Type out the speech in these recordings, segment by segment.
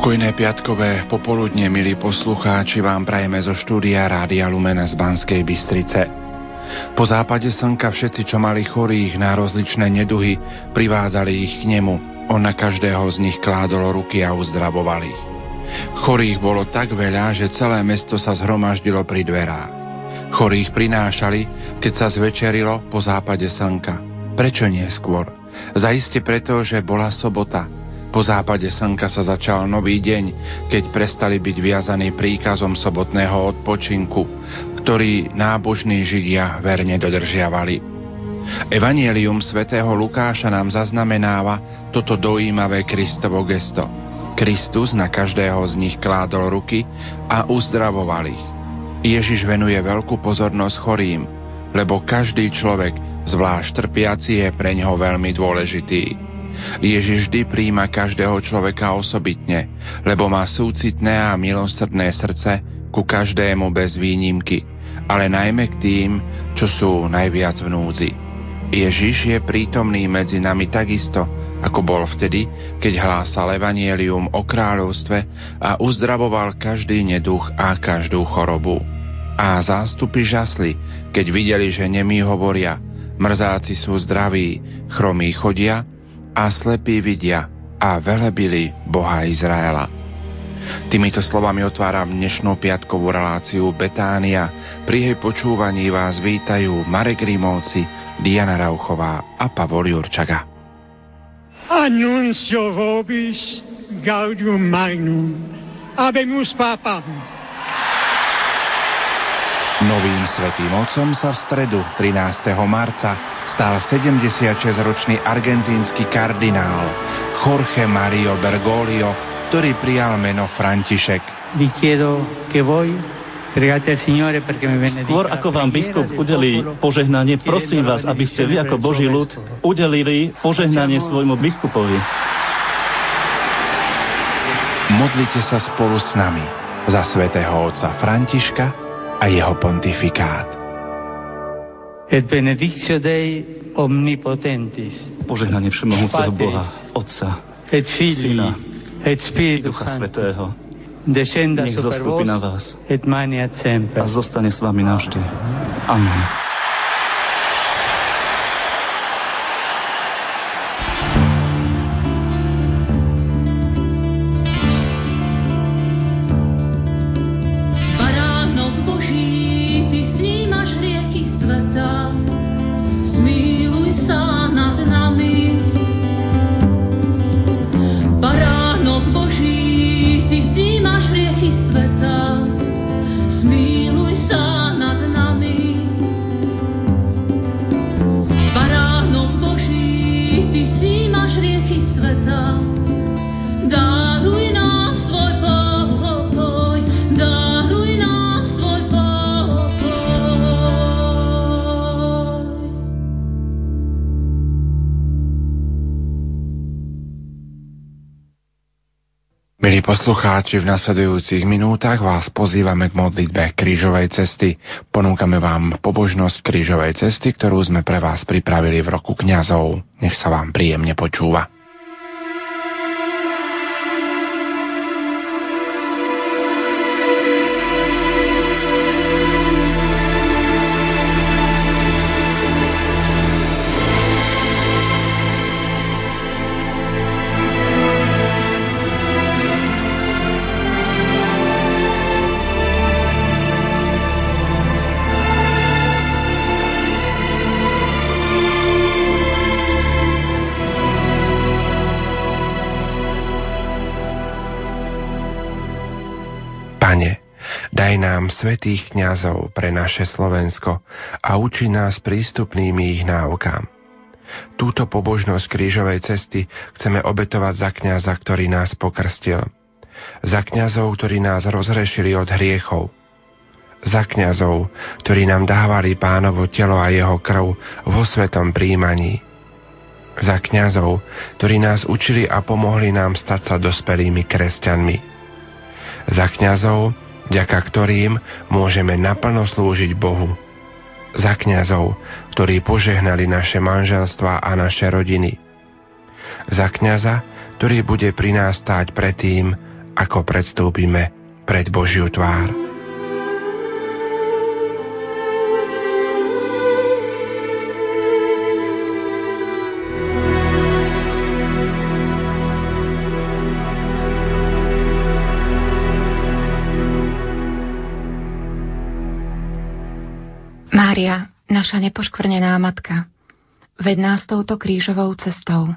Pokojné piatkové popoludne, milí poslucháči, vám prajeme zo štúdia Rádia Lumena z Banskej Bystrice. Po západe slnka všetci, čo mali chorých na rozličné neduhy, privádzali ich k nemu. On na každého z nich kládol ruky a uzdravoval ich. Chorých bolo tak veľa, že celé mesto sa zhromaždilo pri dverách. Chorých prinášali, keď sa zvečerilo po západe slnka. Prečo nie skôr? Zaiste preto, že bola sobota – po západe slnka sa začal nový deň, keď prestali byť viazaní príkazom sobotného odpočinku, ktorý nábožní židia verne dodržiavali. Evangelium svätého Lukáša nám zaznamenáva toto dojímavé Kristovo gesto. Kristus na každého z nich kládol ruky a uzdravoval ich. Ježiš venuje veľkú pozornosť chorým, lebo každý človek, zvlášť trpiaci, je pre ňoho veľmi dôležitý. Ježiš vždy príjma každého človeka osobitne, lebo má súcitné a milosrdné srdce ku každému bez výnimky, ale najmä k tým, čo sú najviac v núdzi. Ježiš je prítomný medzi nami takisto, ako bol vtedy, keď hlásal evanielium o kráľovstve a uzdravoval každý neduch a každú chorobu. A zástupy žasli, keď videli, že nemí hovoria, mrzáci sú zdraví, chromí chodia a slepí vidia a velebili Boha Izraela. Týmito slovami otváram dnešnú piatkovú reláciu Betánia. Pri jej počúvaní vás vítajú Marek Rímovci, Diana Rauchová a Pavol Jurčaga. Annuncio vobis gaudium magnum, abemus papam. Novým svetým otcom sa v stredu 13. marca stal 76-ročný argentínsky kardinál Jorge Mario Bergoglio, ktorý prijal meno František. Skôr ako vám biskup udelí požehnanie, prosím vás, aby ste vy ako Boží ľud udelili požehnanie svojmu biskupovi. Modlite sa spolu s nami za svätého otca Františka, a jeho pontifikát. Et benedictio Dei omnipotentis. Požehnanie všemohúceho Boha, Otca, et Filii, Syna, et Ducha Svetého, descenda nech vos, na vás et semper. a zostane s vami navždy. Amen. Poslucháči, v nasledujúcich minútach vás pozývame k modlitbe krížovej cesty. Ponúkame vám pobožnosť krížovej cesty, ktorú sme pre vás pripravili v roku kňazov. Nech sa vám príjemne počúva. Svetých kňazov pre naše Slovensko a uči nás prístupnými ich náukám. Túto pobožnosť krížovej cesty chceme obetovať za kňaza, ktorý nás pokrstil. Za kňazov, ktorí nás rozrešili od hriechov. Za kňazov, ktorí nám dávali pánovo telo a jeho krv vo svetom príjmaní. Za kňazov, ktorí nás učili a pomohli nám stať sa dospelými kresťanmi za kňazov, vďaka ktorým môžeme naplno slúžiť Bohu. Za kňazov, ktorí požehnali naše manželstva a naše rodiny. Za kňaza, ktorý bude pri nás stáť pred tým, ako predstúpime pred Božiu tvár. Mária, naša nepoškvrnená matka, ved nás touto krížovou cestou,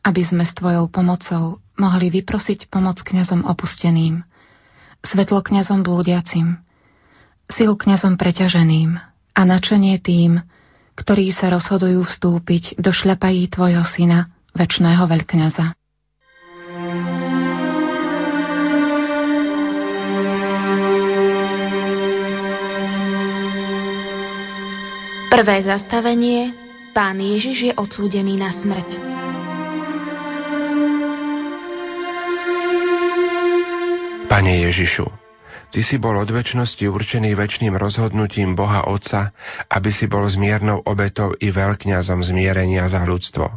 aby sme s Tvojou pomocou mohli vyprosiť pomoc kňazom opusteným, svetlo kňazom blúdiacim, silu kňazom preťaženým a načenie tým, ktorí sa rozhodujú vstúpiť do šľapají Tvojho syna, väčšného veľkňaza. Prvé zastavenie Pán Ježiš je odsúdený na smrť. Pane Ježišu, Ty si bol od väčšnosti určený väčšným rozhodnutím Boha Otca, aby si bol zmiernou obetou i veľkňazom zmierenia za ľudstvo.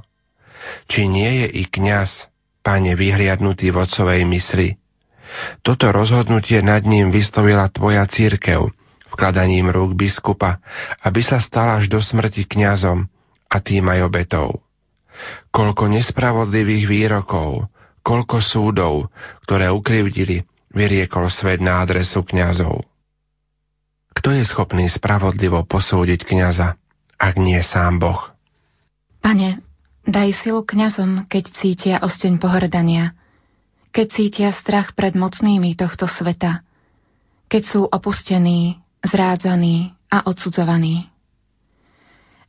Či nie je i kňaz, Pane, vyhliadnutý v Otcovej mysli? Toto rozhodnutie nad ním vyslovila Tvoja církev, vkladaním rúk biskupa, aby sa stal až do smrti kňazom a tým aj obetou. Koľko nespravodlivých výrokov, koľko súdov, ktoré ukrivdili, vyriekol svet na adresu kňazov. Kto je schopný spravodlivo posúdiť kňaza, ak nie sám Boh? Pane, daj silu kňazom, keď cítia osteň pohrdania, keď cítia strach pred mocnými tohto sveta, keď sú opustení, zrádzaný a odsudzovaný.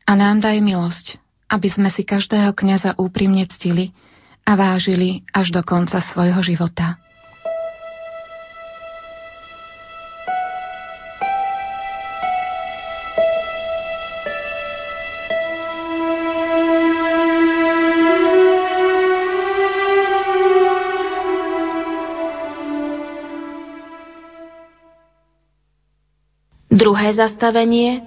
A nám daj milosť, aby sme si každého kňaza úprimne ctili a vážili až do konca svojho života. Druhé zastavenie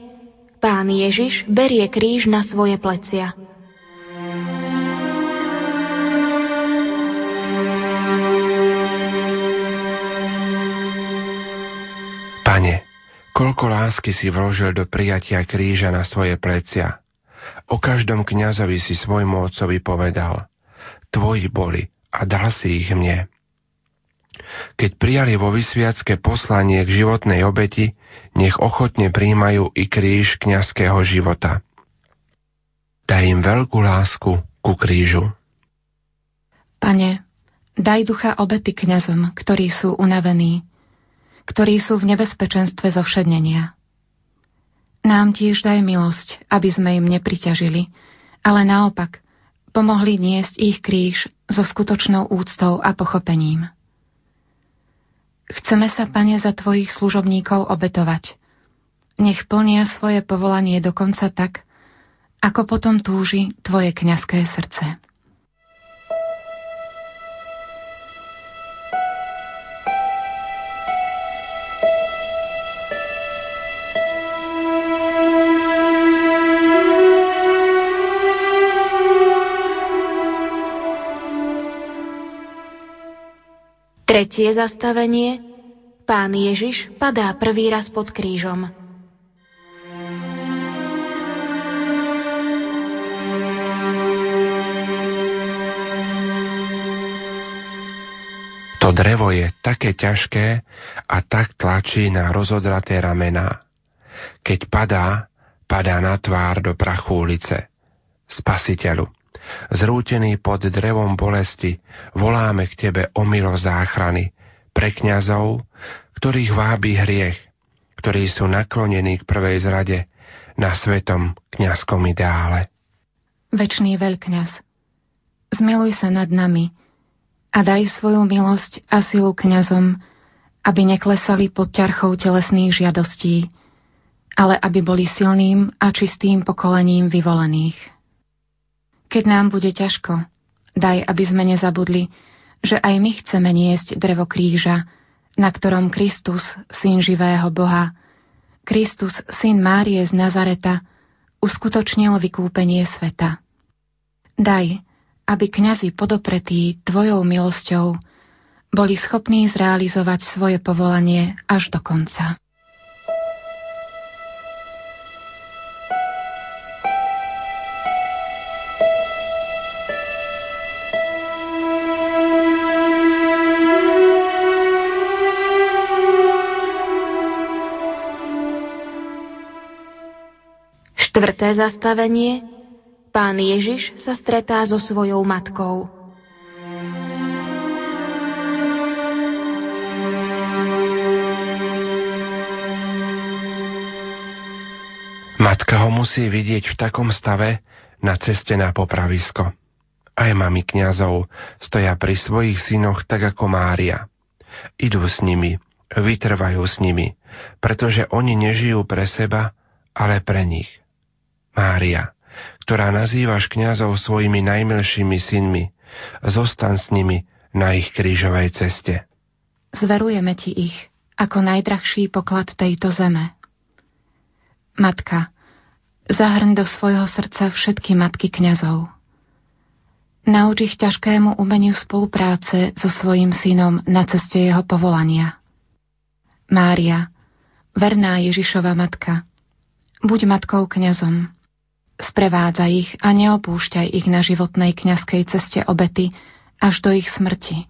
Pán Ježiš berie kríž na svoje plecia. Pane, koľko lásky si vložil do prijatia kríža na svoje plecia. O každom kňazovi si svojmu otcovi povedal, tvoji boli a dal si ich mne. Keď prijali vo vysviacké poslanie k životnej obeti, nech ochotne príjmajú i kríž kňazského života. Daj im veľkú lásku ku krížu. Pane, daj ducha obety kňazom, ktorí sú unavení, ktorí sú v nebezpečenstve zovšednenia. Nám tiež daj milosť, aby sme im nepriťažili, ale naopak pomohli niesť ich kríž so skutočnou úctou a pochopením. Chceme sa, Pane, za Tvojich služobníkov obetovať. Nech plnia svoje povolanie dokonca tak, ako potom túži Tvoje kňazské srdce. Tretie zastavenie Pán Ježiš padá prvý raz pod krížom. To drevo je také ťažké a tak tlačí na rozodraté ramená. Keď padá, padá na tvár do prachu ulice. Spasiteľu, Zrútený pod drevom bolesti, voláme k Tebe o milo záchrany pre kňazov, ktorých vábi hriech, ktorí sú naklonení k prvej zrade na svetom kňazskom ideále. Večný veľkňaz, zmiluj sa nad nami a daj svoju milosť a silu kňazom, aby neklesali pod ťarchou telesných žiadostí, ale aby boli silným a čistým pokolením vyvolených. Keď nám bude ťažko, daj, aby sme nezabudli, že aj my chceme niesť drevo kríža, na ktorom Kristus, syn živého Boha, Kristus, syn Márie z Nazareta, uskutočnil vykúpenie sveta. Daj, aby kňazi podopretí Tvojou milosťou boli schopní zrealizovať svoje povolanie až do konca. Štvrté zastavenie. Pán Ježiš sa stretá so svojou matkou. Matka ho musí vidieť v takom stave na ceste na popravisko. Aj mami kňazov stoja pri svojich synoch tak ako Mária. Idú s nimi, vytrvajú s nimi, pretože oni nežijú pre seba, ale pre nich. Mária, ktorá nazývaš kňazov svojimi najmilšími synmi, zostan s nimi na ich krížovej ceste. Zverujeme ti ich ako najdrahší poklad tejto zeme. Matka, zahrň do svojho srdca všetky matky kňazov. Nauč ich ťažkému umeniu spolupráce so svojim synom na ceste jeho povolania. Mária, verná Ježišova matka, buď matkou kňazom, Sprevádza ich a neopúšťaj ich na životnej kňazskej ceste obety až do ich smrti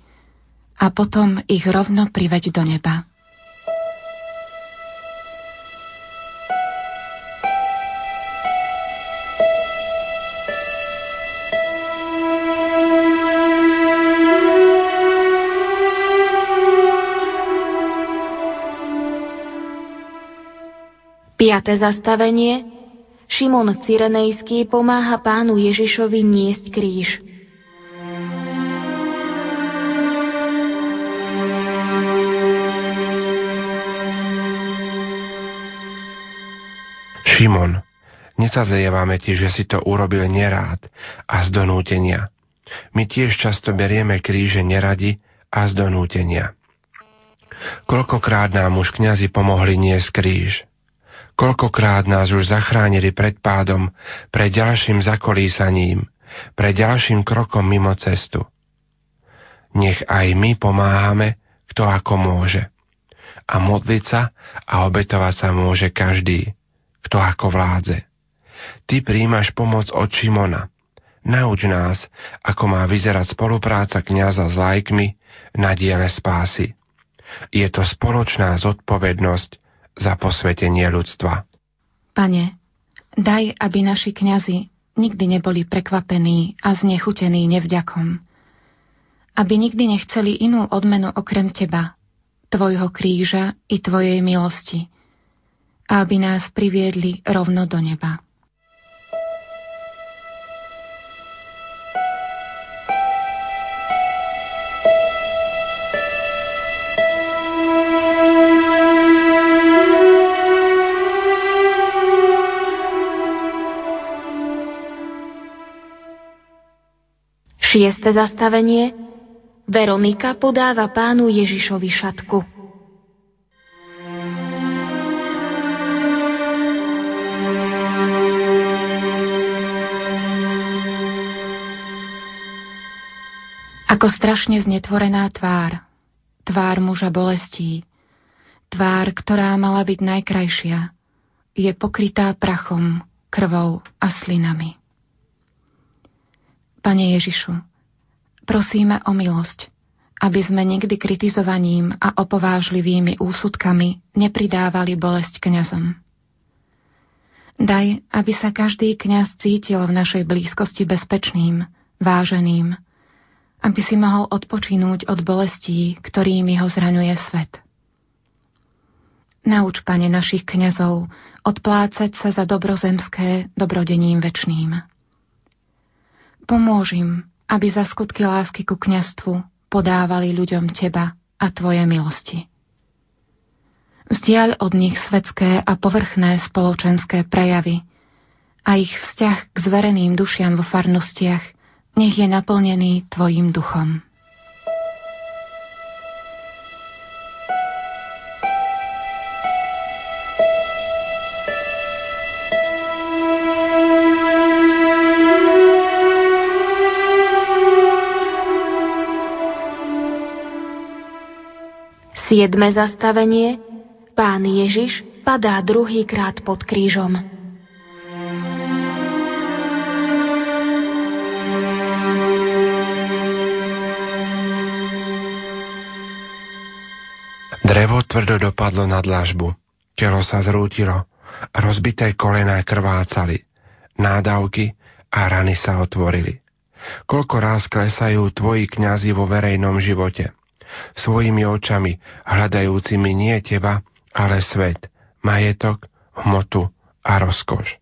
a potom ich rovno priveď do neba. Piaté zastavenie Šimon Cyrenejský pomáha pánu Ježišovi niesť kríž. Šimon, nesazlievame ti, že si to urobil nerád a z donútenia. My tiež často berieme kríže neradi a z donútenia. Koľkokrát nám už kňazi pomohli niesť kríž. Koľkokrát nás už zachránili pred pádom, pred ďalším zakolísaním, pred ďalším krokom mimo cestu. Nech aj my pomáhame, kto ako môže. A modliť sa a obetovať sa môže každý, kto ako vládze. Ty príjmaš pomoc od Šimona. Nauč nás, ako má vyzerať spolupráca kniaza s lajkmi na diele spásy. Je to spoločná zodpovednosť za posvetenie ľudstva. Pane, daj, aby naši kňazi nikdy neboli prekvapení a znechutení nevďakom. Aby nikdy nechceli inú odmenu okrem Teba, Tvojho kríža i Tvojej milosti. A aby nás priviedli rovno do neba. Šieste zastavenie. Veronika podáva pánu Ježišovi šatku. Ako strašne znetvorená tvár, tvár muža bolestí, tvár, ktorá mala byť najkrajšia, je pokrytá prachom, krvou a slinami. Pane Ježišu, prosíme o milosť, aby sme nikdy kritizovaním a opovážlivými úsudkami nepridávali bolesť kňazom. Daj, aby sa každý kňaz cítil v našej blízkosti bezpečným, váženým, aby si mohol odpočinúť od bolestí, ktorými ho zraňuje svet. Nauč, pane, našich kňazov odplácať sa za dobrozemské dobrodením večným. Pomôž aby za skutky lásky ku kňastvu podávali ľuďom Teba a Tvoje milosti. Vzdiaľ od nich svetské a povrchné spoločenské prejavy a ich vzťah k zvereným dušiam vo farnostiach nech je naplnený Tvojim duchom. Siedme zastavenie. Pán Ježiš padá druhýkrát pod krížom. Drevo tvrdo dopadlo na dlažbu. Telo sa zrútilo. Rozbité kolená krvácali. Nádavky a rany sa otvorili. Koľko raz klesajú tvoji kňazi vo verejnom živote. Svojimi očami, hľadajúcimi nie teba, ale svet, majetok, hmotu a rozkoš.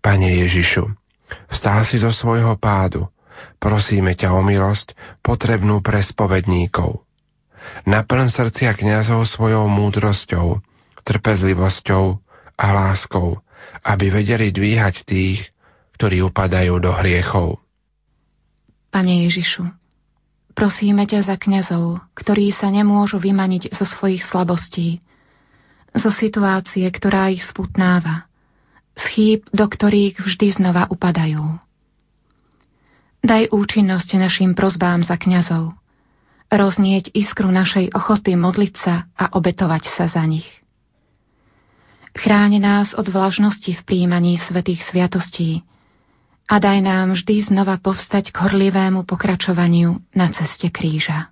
Pane Ježišu, vstal si zo svojho pádu. Prosíme ťa o milosť, potrebnú pre spovedníkov Naplň srdcia kňazov svojou múdrosťou, trpezlivosťou a láskou, aby vedeli dvíhať tých, ktorí upadajú do hriechov. Pane Ježišu, prosíme ťa za kňazov, ktorí sa nemôžu vymaniť zo svojich slabostí, zo situácie, ktorá ich sputnáva, z chýb, do ktorých vždy znova upadajú. Daj účinnosť našim prozbám za kňazov, roznieť iskru našej ochoty modliť sa a obetovať sa za nich. Chráň nás od vlažnosti v príjmaní svetých sviatostí a daj nám vždy znova povstať k horlivému pokračovaniu na ceste kríža.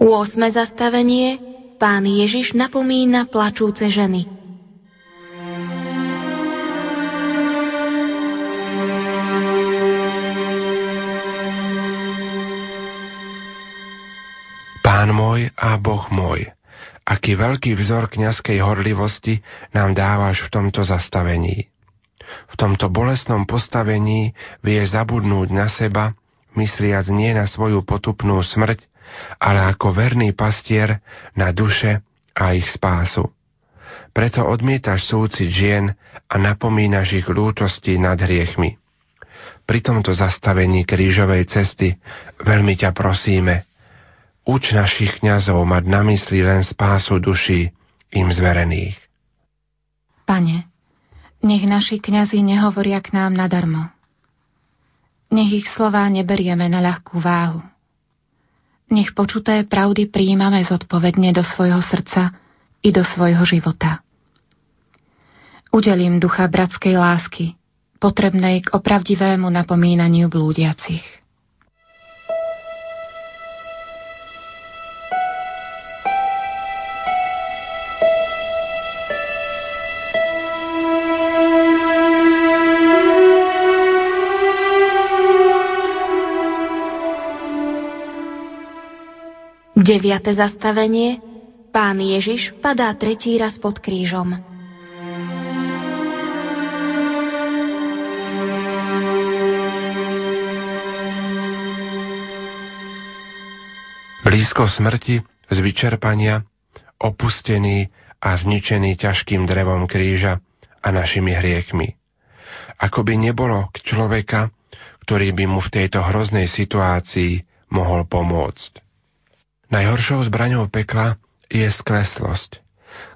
8. zastavenie Pán Ježiš napomína plačúce ženy. Aký veľký vzor kňazskej horlivosti nám dávaš v tomto zastavení. V tomto bolestnom postavení vie zabudnúť na seba, mysliac nie na svoju potupnú smrť, ale ako verný pastier na duše a ich spásu. Preto odmietaš súcit žien a napomínaš ich lútosti nad hriechmi. Pri tomto zastavení krížovej cesty veľmi ťa prosíme, uč našich kňazov mať na mysli len spásu duší im zverených. Pane, nech naši kňazi nehovoria k nám nadarmo. Nech ich slová neberieme na ľahkú váhu nech počuté pravdy príjmame zodpovedne do svojho srdca i do svojho života. Udelím ducha bratskej lásky, potrebnej k opravdivému napomínaniu blúdiacich. Deviate zastavenie. Pán Ježiš padá tretí raz pod krížom. Blízko smrti, z vyčerpania, opustený a zničený ťažkým drevom kríža a našimi hriechmi. Ako by nebolo k človeka, ktorý by mu v tejto hroznej situácii mohol pomôcť. Najhoršou zbraňou pekla je skleslosť.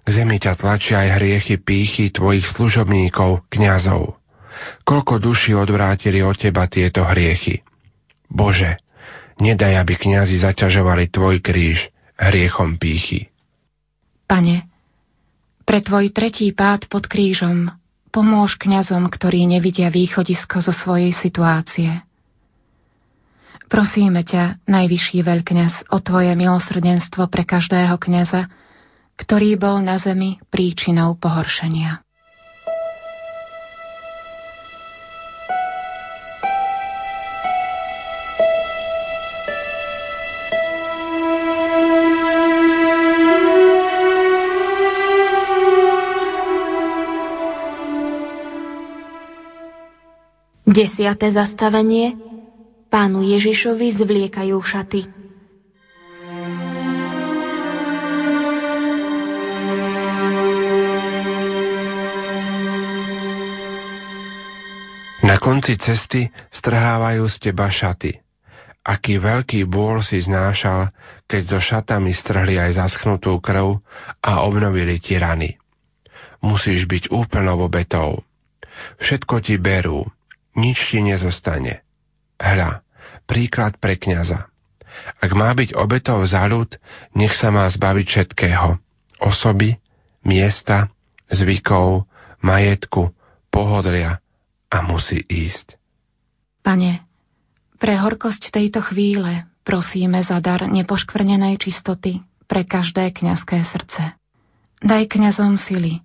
K zemi ťa tlačia aj hriechy pýchy tvojich služobníkov, kňazov. Koľko duši odvrátili od teba tieto hriechy. Bože, nedaj, aby kňazi zaťažovali tvoj kríž hriechom pýchy. Pane, pre tvoj tretí pád pod krížom pomôž kňazom, ktorí nevidia východisko zo svojej situácie. Prosíme ťa, najvyšší veľkňaz, o Tvoje milosrdenstvo pre každého kňaza, ktorý bol na zemi príčinou pohoršenia. Desiate zastavenie Pánu Ježišovi zvliekajú šaty. Na konci cesty strhávajú z teba šaty aký veľký bôl si znášal, keď so šatami strhli aj zaschnutú krv a obnovili ti rany. Musíš byť úplnou obetou. Všetko ti berú, nič ti nezostane. Hľa, príklad pre kniaza. Ak má byť obetou za ľud, nech sa má zbaviť všetkého. Osoby, miesta, zvykov, majetku, pohodlia a musí ísť. Pane, pre horkosť tejto chvíle prosíme za dar nepoškvrnenej čistoty pre každé kňazské srdce. Daj kňazom sily,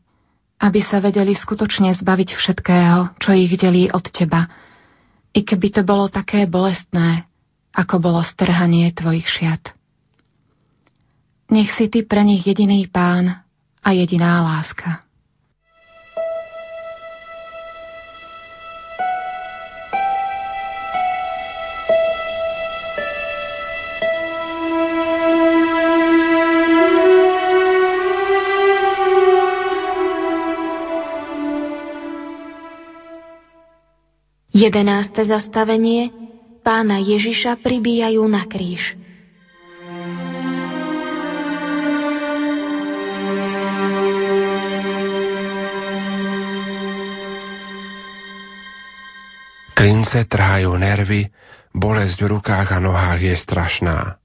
aby sa vedeli skutočne zbaviť všetkého, čo ich delí od Teba, i keby to bolo také bolestné, ako bolo strhanie Tvojich šiat. Nech si Ty pre nich jediný pán a jediná láska. Jedenáste zastavenie Pána Ježiša pribíjajú na kríž. Klince trhajú nervy, bolesť v rukách a nohách je strašná.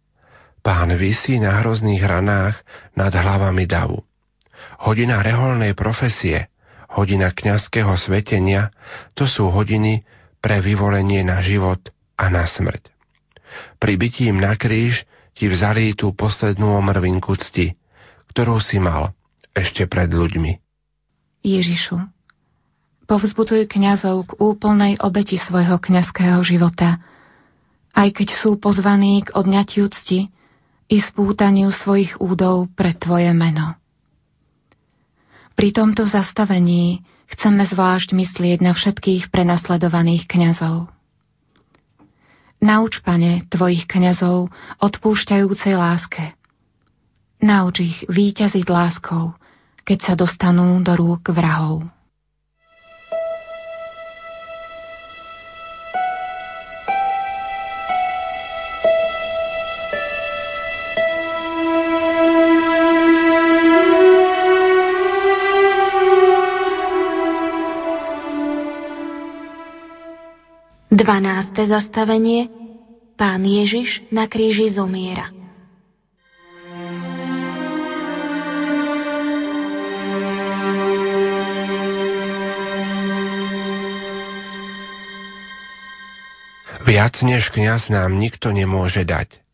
Pán vysí na hrozných ranách nad hlavami davu. Hodina reholnej profesie, hodina kňazského svetenia, to sú hodiny, pre vyvolenie na život a na smrť. Pri bytím na kríž ti vzali tú poslednú omrvinku cti, ktorú si mal ešte pred ľuďmi. Ježišu, povzbudzuj kňazov k úplnej obeti svojho kňazského života, aj keď sú pozvaní k odňatiu cti i spútaniu svojich údov pre Tvoje meno. Pri tomto zastavení chceme zvlášť myslieť na všetkých prenasledovaných kňazov. Nauč, pane, tvojich kňazov odpúšťajúcej láske. Nauč ich výťaziť láskou, keď sa dostanú do rúk vrahov. 12. zastavenie Pán Ježiš na kríži zomiera. Viac než kňaz nám nikto nemôže dať.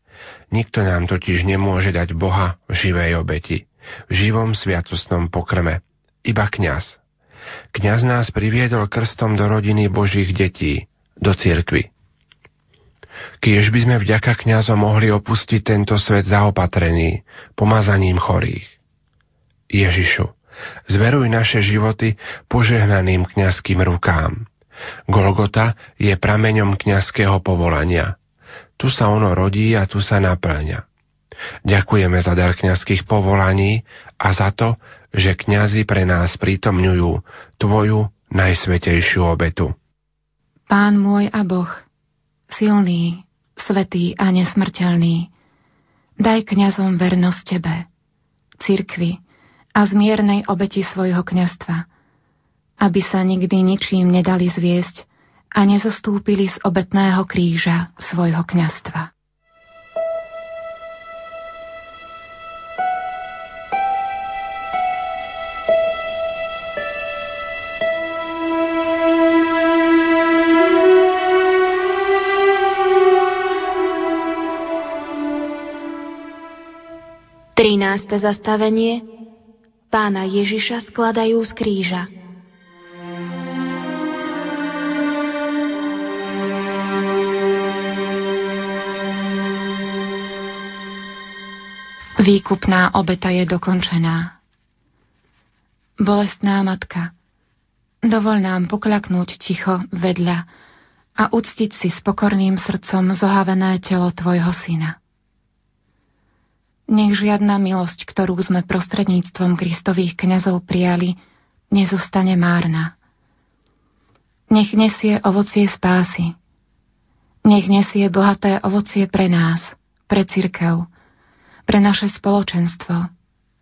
Nikto nám totiž nemôže dať Boha v živej obeti, v živom sviatostnom pokrme. Iba kňaz. Kňaz nás priviedol krstom do rodiny Božích detí, do cirkvy. Kiež by sme vďaka kňazom mohli opustiť tento svet zaopatrený, pomazaním chorých. Ježišu, zveruj naše životy požehnaným kňazským rukám. Golgota je prameňom kňazského povolania. Tu sa ono rodí a tu sa naplňa. Ďakujeme za dar kňazských povolaní a za to, že kňazi pre nás prítomňujú Tvoju najsvetejšiu obetu. Pán môj a Boh, silný, svetý a nesmrteľný, daj kňazom vernosť Tebe, cirkvi a zmiernej obeti svojho kňastva, aby sa nikdy ničím nedali zviesť a nezostúpili z obetného kríža svojho kňastva. 13. zastavenie Pána Ježiša skladajú z kríža. Výkupná obeta je dokončená. Bolestná matka, dovol nám pokľaknúť ticho vedľa a uctiť si s pokorným srdcom zohavené telo Tvojho syna. Nech žiadna milosť, ktorú sme prostredníctvom Kristových kňazov prijali, nezostane márna. Nech nesie ovocie spásy. Nech nesie bohaté ovocie pre nás, pre cirkev, pre naše spoločenstvo,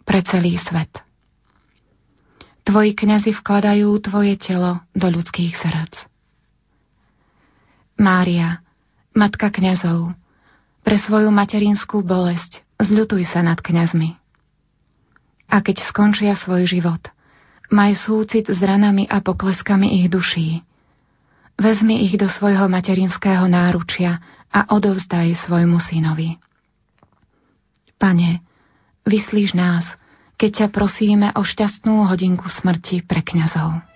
pre celý svet. Tvoji kňazi vkladajú tvoje telo do ľudských srdc. Mária, matka kňazov, pre svoju materinskú bolesť zľutuj sa nad kňazmi. A keď skončia svoj život, maj súcit s ranami a pokleskami ich duší. Vezmi ich do svojho materinského náručia a odovzdaj svojmu synovi. Pane, vyslíš nás, keď ťa prosíme o šťastnú hodinku smrti pre kňazov.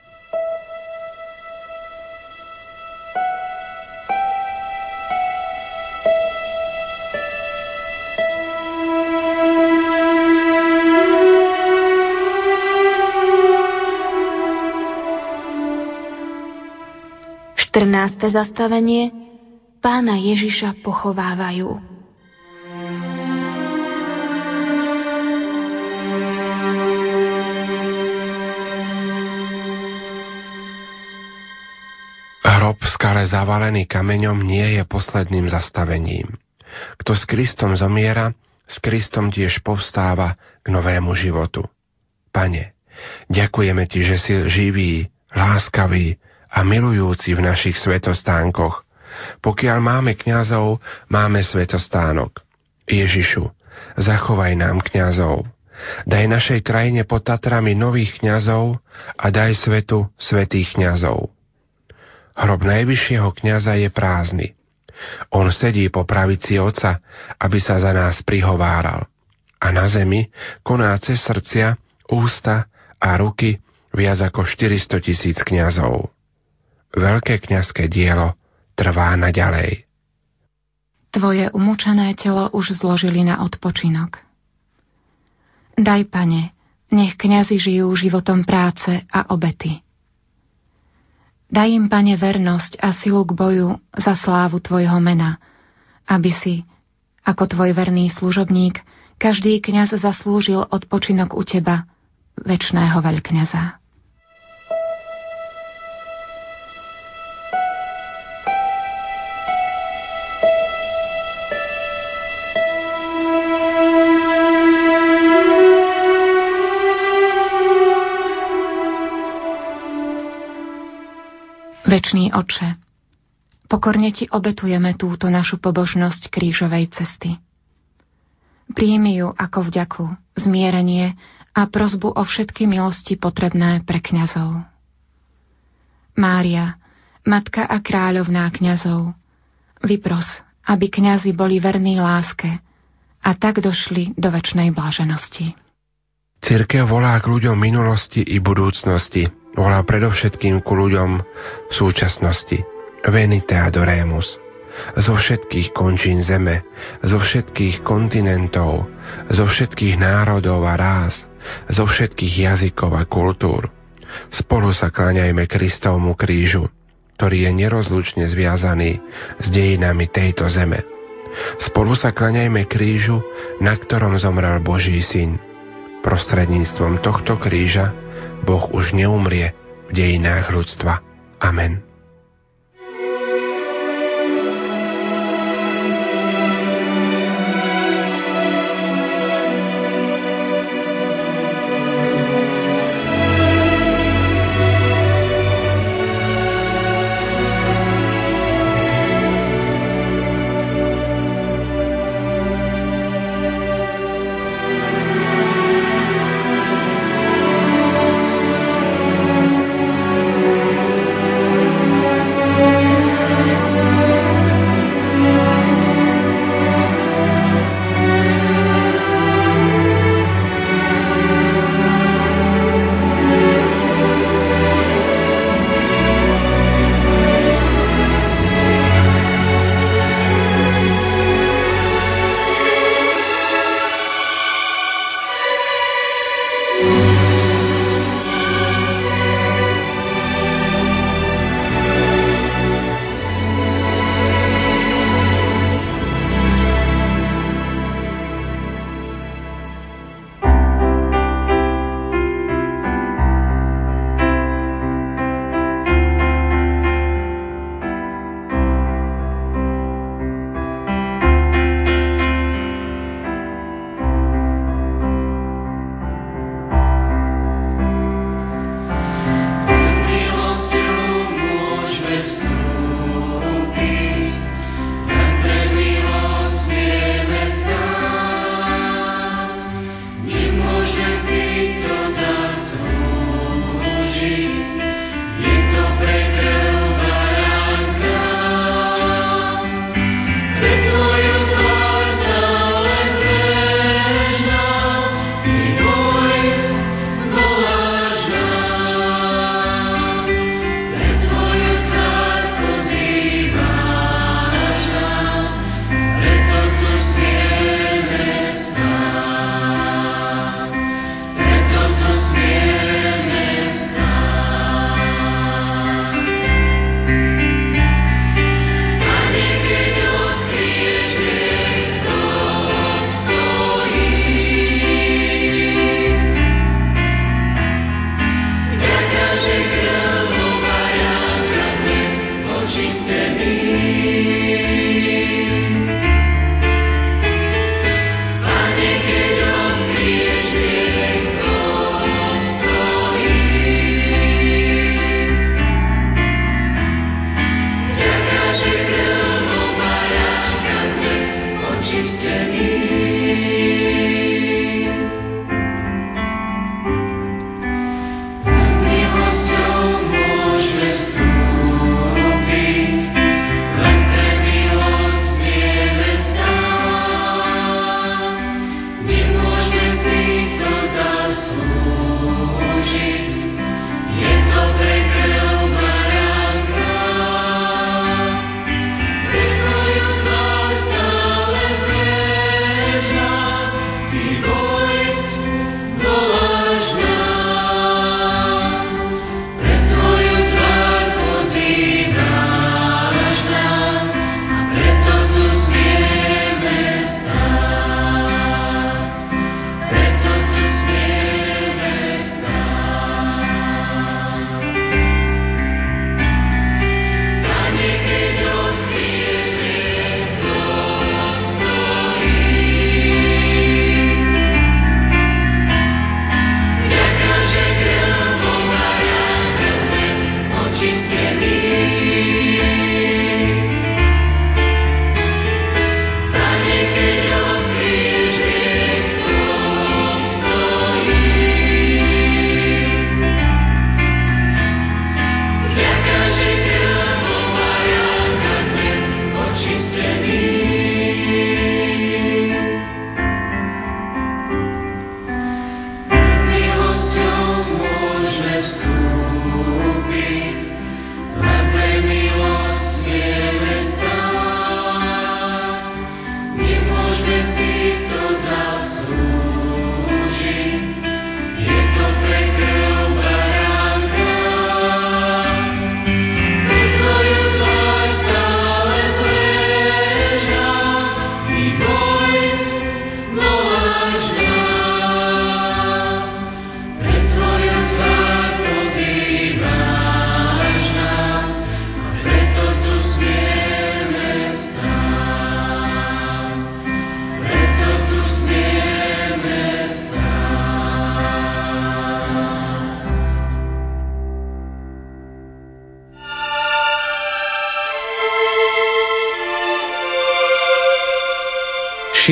14. zastavenie Pána Ježiša pochovávajú. Hrob v skale zavalený kameňom nie je posledným zastavením. Kto s Kristom zomiera, s Kristom tiež povstáva k novému životu. Pane, ďakujeme Ti, že si živý, láskavý, a milujúci v našich svetostánkoch. Pokiaľ máme kňazov, máme svetostánok. Ježišu, zachovaj nám kňazov. Daj našej krajine pod Tatrami nových kňazov a daj svetu svetých kňazov. Hrob najvyššieho kňaza je prázdny. On sedí po pravici oca, aby sa za nás prihováral. A na zemi koná cez srdcia, ústa a ruky viac ako 400 tisíc kňazov veľké kňazské dielo trvá naďalej. Tvoje umúčané telo už zložili na odpočinok. Daj, pane, nech kňazi žijú životom práce a obety. Daj im, pane, vernosť a silu k boju za slávu Tvojho mena, aby si, ako Tvoj verný služobník, každý kňaz zaslúžil odpočinok u Teba, väčšného veľkňaza. Večný oče, pokorne ti obetujeme túto našu pobožnosť krížovej cesty. Príjmi ju ako vďaku, zmierenie a prozbu o všetky milosti potrebné pre kňazov. Mária, matka a kráľovná kňazov, vypros, aby kňazi boli verní láske a tak došli do väčšnej bláženosti. Cirkev volá k ľuďom minulosti i budúcnosti, volá predovšetkým ku ľuďom v súčasnosti. Venite adoremus. Zo všetkých končín zeme, zo všetkých kontinentov, zo všetkých národov a rás, zo všetkých jazykov a kultúr. Spolu sa kláňajme Kristovmu krížu, ktorý je nerozlučne zviazaný s dejinami tejto zeme. Spolu sa klaňajme krížu, na ktorom zomrel Boží syn. Prostredníctvom tohto kríža Boh už neumrie v dejinách ľudstva. Amen.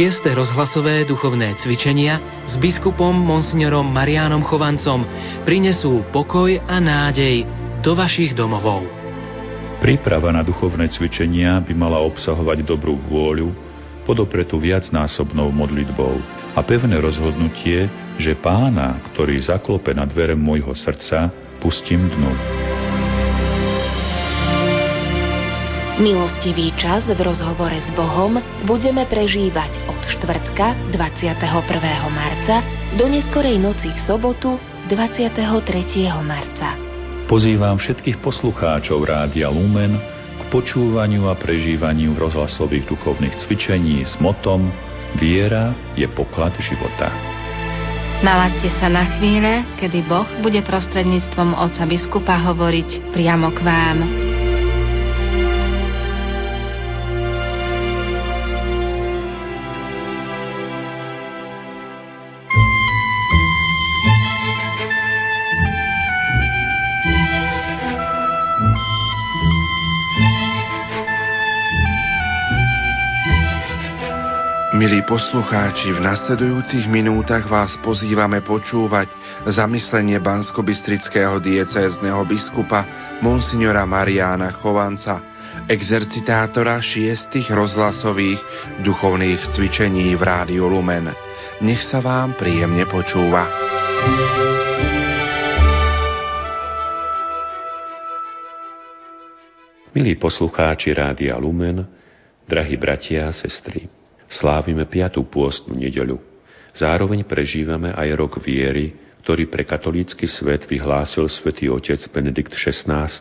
Šieste rozhlasové duchovné cvičenia s biskupom monsignorom Mariánom Chovancom prinesú pokoj a nádej do vašich domovov. Príprava na duchovné cvičenia by mala obsahovať dobrú vôľu, podopretú viacnásobnou modlitbou a pevné rozhodnutie, že pána, ktorý zaklope na dvere môjho srdca, pustím dnu. Milostivý čas v rozhovore s Bohom budeme prežívať od štvrtka 21. marca do neskorej noci v sobotu 23. marca. Pozývam všetkých poslucháčov Rádia Lumen k počúvaniu a prežívaniu rozhlasových duchovných cvičení s motom Viera je poklad života. Nalaďte sa na chvíle, kedy Boh bude prostredníctvom oca biskupa hovoriť priamo k vám. Poslucháči, v nasledujúcich minútach vás pozývame počúvať zamyslenie banskobistrického diecézneho biskupa Monsignora Mariána Chovanca, exercitátora šiestich rozhlasových duchovných cvičení v Rádiu Lumen. Nech sa vám príjemne počúva. Milí poslucháči Rádia Lumen, drahí bratia a sestry, slávime 5. pôstnu nedeľu. Zároveň prežívame aj rok viery, ktorý pre katolícky svet vyhlásil svätý otec Benedikt XVI.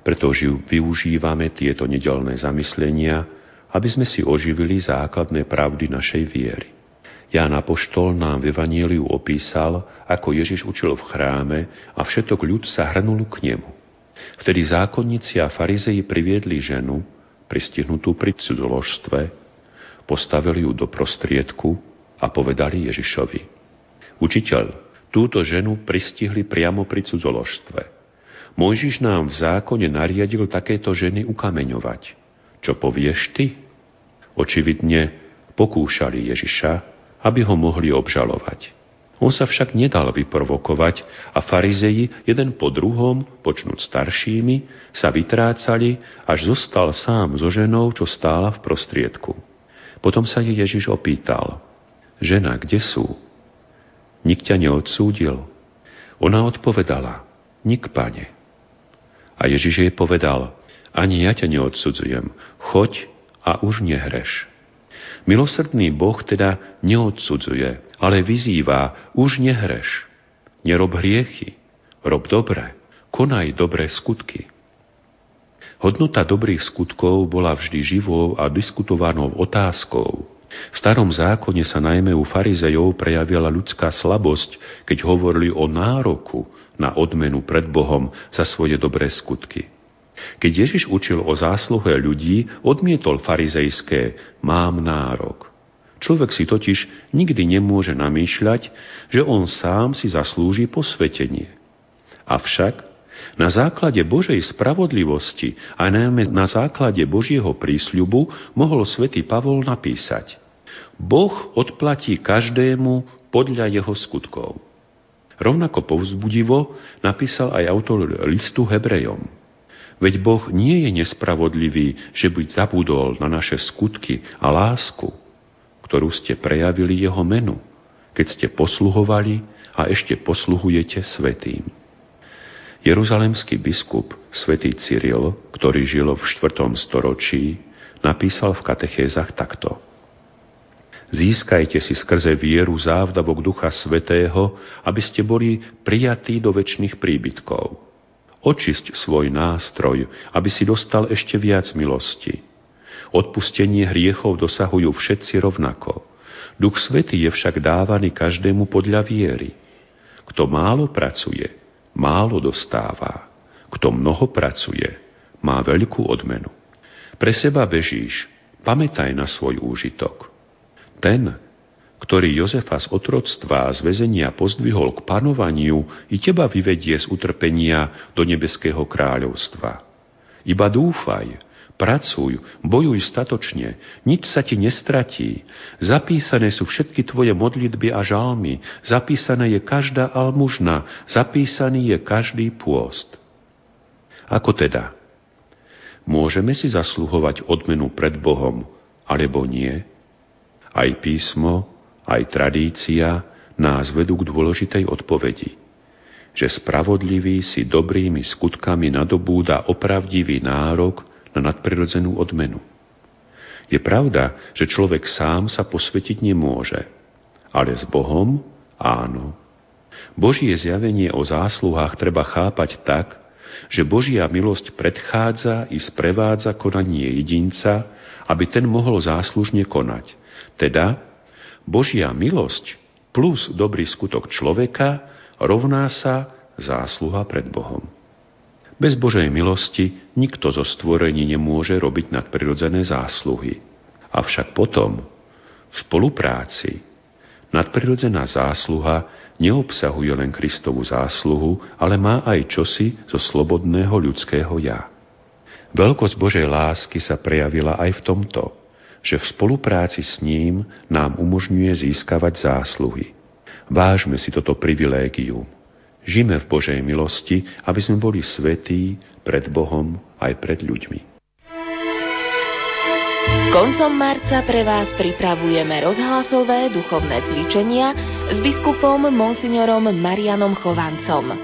Preto využívame tieto nedelné zamyslenia, aby sme si oživili základné pravdy našej viery. Ján Apoštol nám v Evaníliu opísal, ako Ježiš učil v chráme a všetok ľud sa hrnul k nemu. Vtedy zákonníci a farizeji priviedli ženu, pristihnutú pri cudzoložstve, postavili ju do prostriedku a povedali Ježišovi. Učiteľ, túto ženu pristihli priamo pri cudzoložstve. Mojžiš nám v zákone nariadil takéto ženy ukameňovať. Čo povieš ty? Očividne pokúšali Ježiša, aby ho mohli obžalovať. On sa však nedal vyprovokovať a farizeji jeden po druhom, počnúť staršími, sa vytrácali, až zostal sám so ženou, čo stála v prostriedku. Potom sa jej Ježiš opýtal, žena, kde sú? Nik ťa neodsúdil. Ona odpovedala, nik, pane. A Ježiš jej povedal, ani ja ťa neodsudzujem, choď a už nehreš. Milosrdný Boh teda neodsudzuje, ale vyzýva, už nehreš. Nerob hriechy, rob dobre, konaj dobré skutky. Hodnota dobrých skutkov bola vždy živou a diskutovanou otázkou. V starom zákone sa najmä u farizejov prejavila ľudská slabosť, keď hovorili o nároku na odmenu pred Bohom za svoje dobré skutky. Keď Ježiš učil o zásluhe ľudí, odmietol farizejské mám nárok. Človek si totiž nikdy nemôže namýšľať, že on sám si zaslúži posvetenie. Avšak na základe Božej spravodlivosti a najmä na základe Božieho prísľubu mohol svätý Pavol napísať Boh odplatí každému podľa jeho skutkov. Rovnako povzbudivo napísal aj autor listu Hebrejom. Veď Boh nie je nespravodlivý, že by zabudol na naše skutky a lásku, ktorú ste prejavili jeho menu, keď ste posluhovali a ešte posluhujete svetým. Jeruzalemský biskup svätý Cyril, ktorý žil v 4. storočí, napísal v katechézach takto. Získajte si skrze vieru závdavok Ducha Svetého, aby ste boli prijatí do väčšných príbytkov. Očisť svoj nástroj, aby si dostal ešte viac milosti. Odpustenie hriechov dosahujú všetci rovnako. Duch Svetý je však dávaný každému podľa viery. Kto málo pracuje, málo dostáva. Kto mnoho pracuje, má veľkú odmenu. Pre seba bežíš, pamätaj na svoj úžitok. Ten, ktorý Jozefa z otroctva a z väzenia pozdvihol k panovaniu, i teba vyvedie z utrpenia do nebeského kráľovstva. Iba dúfaj, Pracuj, bojuj statočne, nič sa ti nestratí. Zapísané sú všetky tvoje modlitby a žalmy, zapísané je každá almužna, zapísaný je každý pôst. Ako teda? Môžeme si zasluhovať odmenu pred Bohom, alebo nie? Aj písmo, aj tradícia nás vedú k dôležitej odpovedi že spravodlivý si dobrými skutkami nadobúda opravdivý nárok na nadprirodzenú odmenu. Je pravda, že človek sám sa posvetiť nemôže, ale s Bohom áno. Božie zjavenie o zásluhách treba chápať tak, že Božia milosť predchádza i sprevádza konanie jedinca, aby ten mohol záslužne konať. Teda Božia milosť plus dobrý skutok človeka rovná sa zásluha pred Bohom. Bez Božej milosti nikto zo stvorení nemôže robiť nadprirodzené zásluhy. Avšak potom, v spolupráci, nadprirodzená zásluha neobsahuje len Kristovu zásluhu, ale má aj čosi zo slobodného ľudského ja. Veľkosť Božej lásky sa prejavila aj v tomto, že v spolupráci s ním nám umožňuje získavať zásluhy. Vážme si toto privilégium Žime v Božej milosti, aby sme boli svetí pred Bohom aj pred ľuďmi. Koncom marca pre vás pripravujeme rozhlasové duchovné cvičenia s biskupom monsignorom Marianom Chovancom.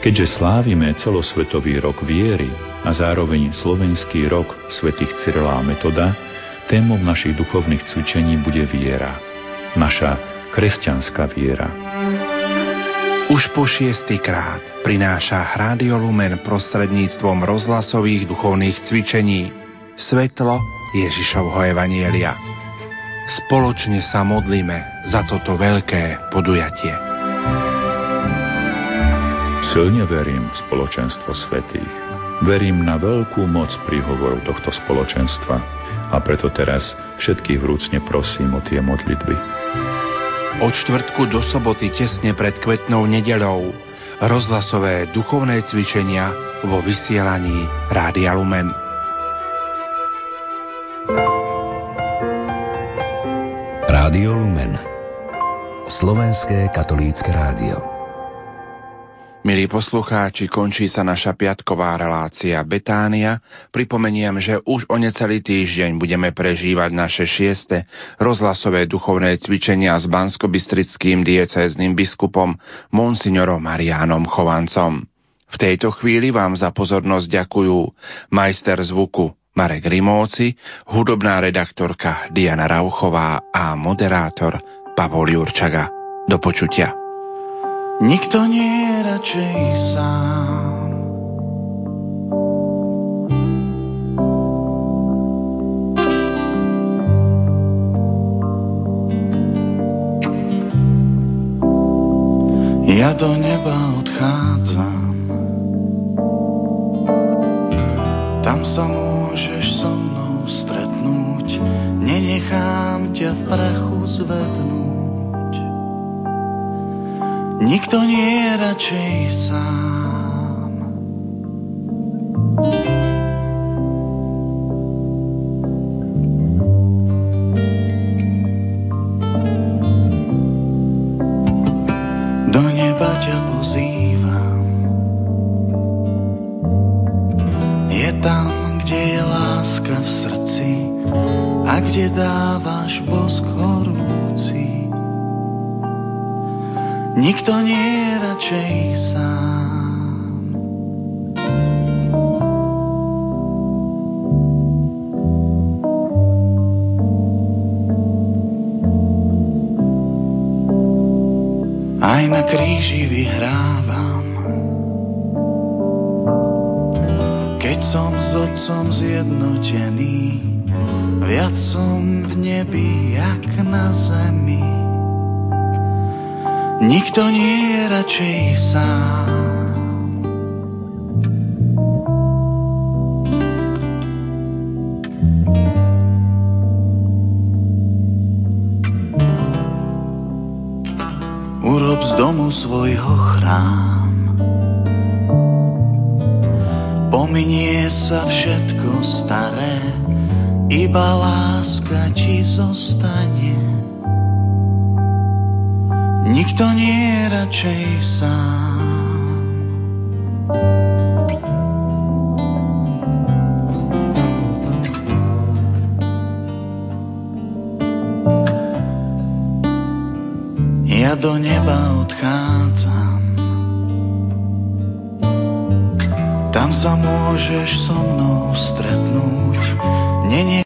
Keďže slávime celosvetový rok viery a zároveň slovenský rok svätých Cyrila a Metoda, témou našich duchovných cvičení bude viera. Naša kresťanská viera. Už po šiestýkrát prináša Rádio Lumen prostredníctvom rozhlasových duchovných cvičení svetlo Ježišovho Evanielia. Spoločne sa modlíme za toto veľké podujatie. Silne verím v spoločenstvo svetých. Verím na veľkú moc príhovorov tohto spoločenstva a preto teraz všetkých vrúcne prosím o tie modlitby od štvrtku do soboty tesne pred kvetnou nedelou. Rozhlasové duchovné cvičenia vo vysielaní Rádia Lumen. Rádio Lumen. Slovenské katolícke rádio Milí poslucháči, končí sa naša piatková relácia Betánia. Pripomeniem, že už o necelý týždeň budeme prežívať naše šieste rozhlasové duchovné cvičenia s banskobistrickým diecézným biskupom Monsignorom Marianom Chovancom. V tejto chvíli vám za pozornosť ďakujú majster zvuku Marek Rimóci, hudobná redaktorka Diana Rauchová a moderátor Pavol Jurčaga. Do počutia. Nikto nie je radšej sám. Ja do neba odchádzam, tam sa môžeš so mnou stretnúť, nenechám ťa v prachu zvednúť. Nikto nie je radšej sám. Do Nikto nie je radšej sám. Aj na kríži vyhrávam. Keď som s otcom zjednotený, viac som v nebi, jak na zemi. Nikto nie je radšej sám. Urob z domu svojho chrám. Po Pominie sa všetko staré, iba láska Nikto nie je radšej sám.